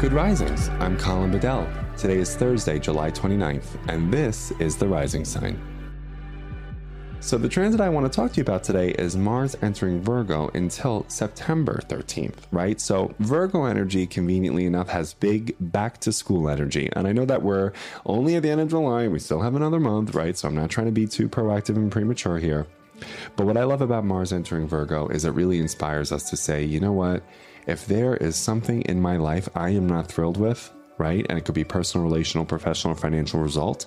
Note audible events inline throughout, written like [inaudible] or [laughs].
Good Risings. I'm Colin Bedell. Today is Thursday, July 29th, and this is The Rising Sign. So, the transit I want to talk to you about today is Mars entering Virgo until September 13th, right? So, Virgo energy, conveniently enough, has big back to school energy. And I know that we're only at the end of July, we still have another month, right? So, I'm not trying to be too proactive and premature here. But what I love about Mars entering Virgo is it really inspires us to say, you know what? if there is something in my life I am not thrilled with, right? And it could be personal, relational, professional, financial result.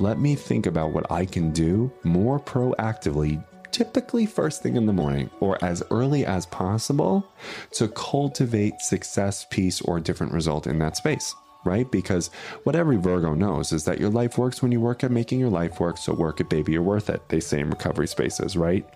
Let me think about what I can do more proactively, typically first thing in the morning or as early as possible to cultivate success, peace, or different result in that space right? Because what every Virgo knows is that your life works when you work at making your life work. So work it, baby, you're worth it. They say in recovery spaces, right?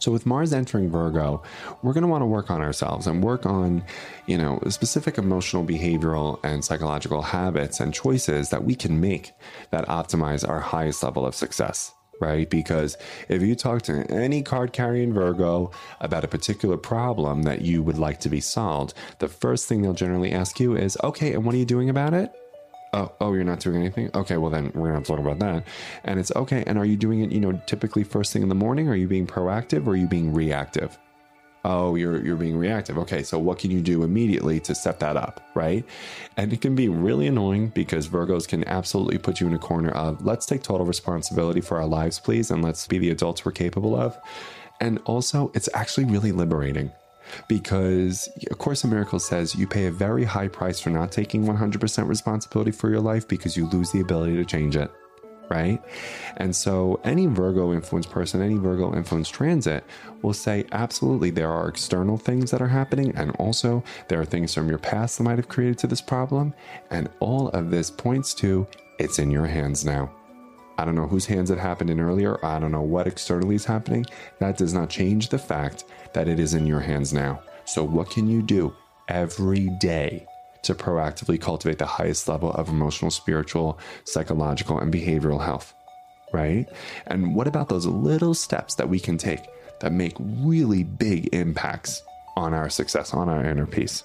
So with Mars entering Virgo, we're going to want to work on ourselves and work on, you know, specific emotional, behavioral, and psychological habits and choices that we can make that optimize our highest level of success. Right? Because if you talk to any card carrying Virgo about a particular problem that you would like to be solved, the first thing they'll generally ask you is, okay, and what are you doing about it? oh, oh, you're not doing anything? Okay, well, then we're going to talk about that. And it's okay. And are you doing it, you know, typically first thing in the morning? Are you being proactive or are you being reactive? Oh, you're you're being reactive. Okay, so what can you do immediately to set that up, right? And it can be really annoying because Virgos can absolutely put you in a corner of let's take total responsibility for our lives, please, and let's be the adults we're capable of. And also, it's actually really liberating because A Course in Miracles says you pay a very high price for not taking 100% responsibility for your life because you lose the ability to change it. Right? And so, any Virgo influence person, any Virgo influence transit will say, absolutely, there are external things that are happening, and also there are things from your past that might have created to this problem. And all of this points to it's in your hands now. I don't know whose hands it happened in earlier. I don't know what externally is happening. That does not change the fact that it is in your hands now. So, what can you do every day to proactively cultivate the highest level of emotional, spiritual, psychological, and behavioral health? Right? And what about those little steps that we can take that make really big impacts on our success, on our inner peace?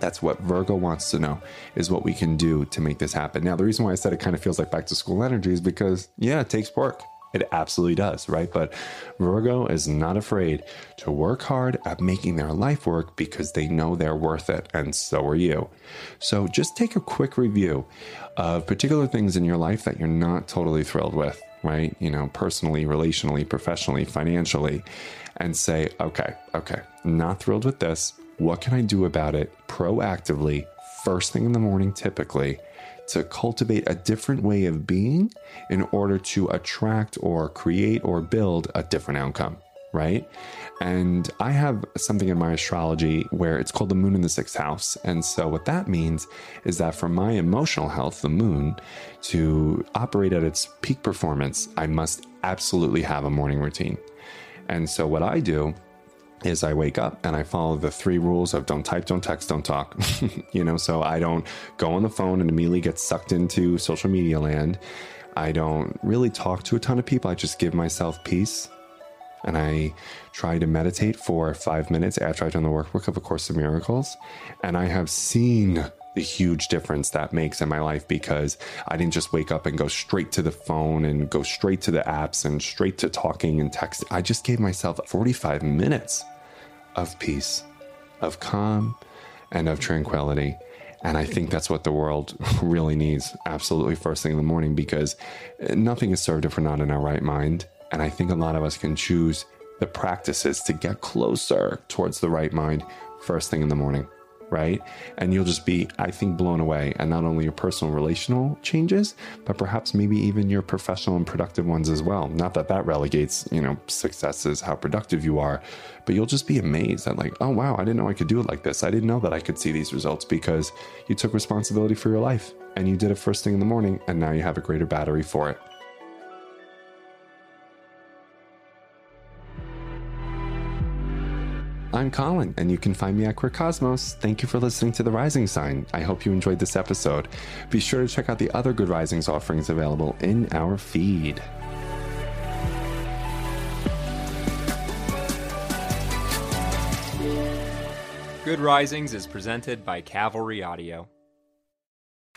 That's what Virgo wants to know is what we can do to make this happen. Now, the reason why I said it kind of feels like back to school energy is because, yeah, it takes work. It absolutely does, right? But Virgo is not afraid to work hard at making their life work because they know they're worth it, and so are you. So just take a quick review of particular things in your life that you're not totally thrilled with, right? You know, personally, relationally, professionally, financially, and say, okay, okay, not thrilled with this. What can I do about it proactively, first thing in the morning, typically? To cultivate a different way of being in order to attract or create or build a different outcome, right? And I have something in my astrology where it's called the moon in the sixth house. And so, what that means is that for my emotional health, the moon, to operate at its peak performance, I must absolutely have a morning routine. And so, what I do is I wake up and I follow the three rules of don't type, don't text, don't talk. [laughs] you know, so I don't go on the phone and immediately get sucked into social media land. I don't really talk to a ton of people. I just give myself peace. And I try to meditate for five minutes after I've done the workbook of A Course of Miracles. And I have seen the huge difference that makes in my life because I didn't just wake up and go straight to the phone and go straight to the apps and straight to talking and texting. I just gave myself 45 minutes of peace, of calm, and of tranquility. And I think that's what the world [laughs] really needs, absolutely first thing in the morning, because eh, nothing is served if we're not in our right mind. And I think a lot of us can choose the practices to get closer towards the right mind first thing in the morning. Right? And you'll just be, I think, blown away. And not only your personal relational changes, but perhaps maybe even your professional and productive ones as well. Not that that relegates, you know, successes, how productive you are, but you'll just be amazed at, like, oh, wow, I didn't know I could do it like this. I didn't know that I could see these results because you took responsibility for your life and you did it first thing in the morning, and now you have a greater battery for it. I'm Colin, and you can find me at Queer Cosmos. Thank you for listening to The Rising Sign. I hope you enjoyed this episode. Be sure to check out the other Good Risings offerings available in our feed. Good Risings is presented by Cavalry Audio.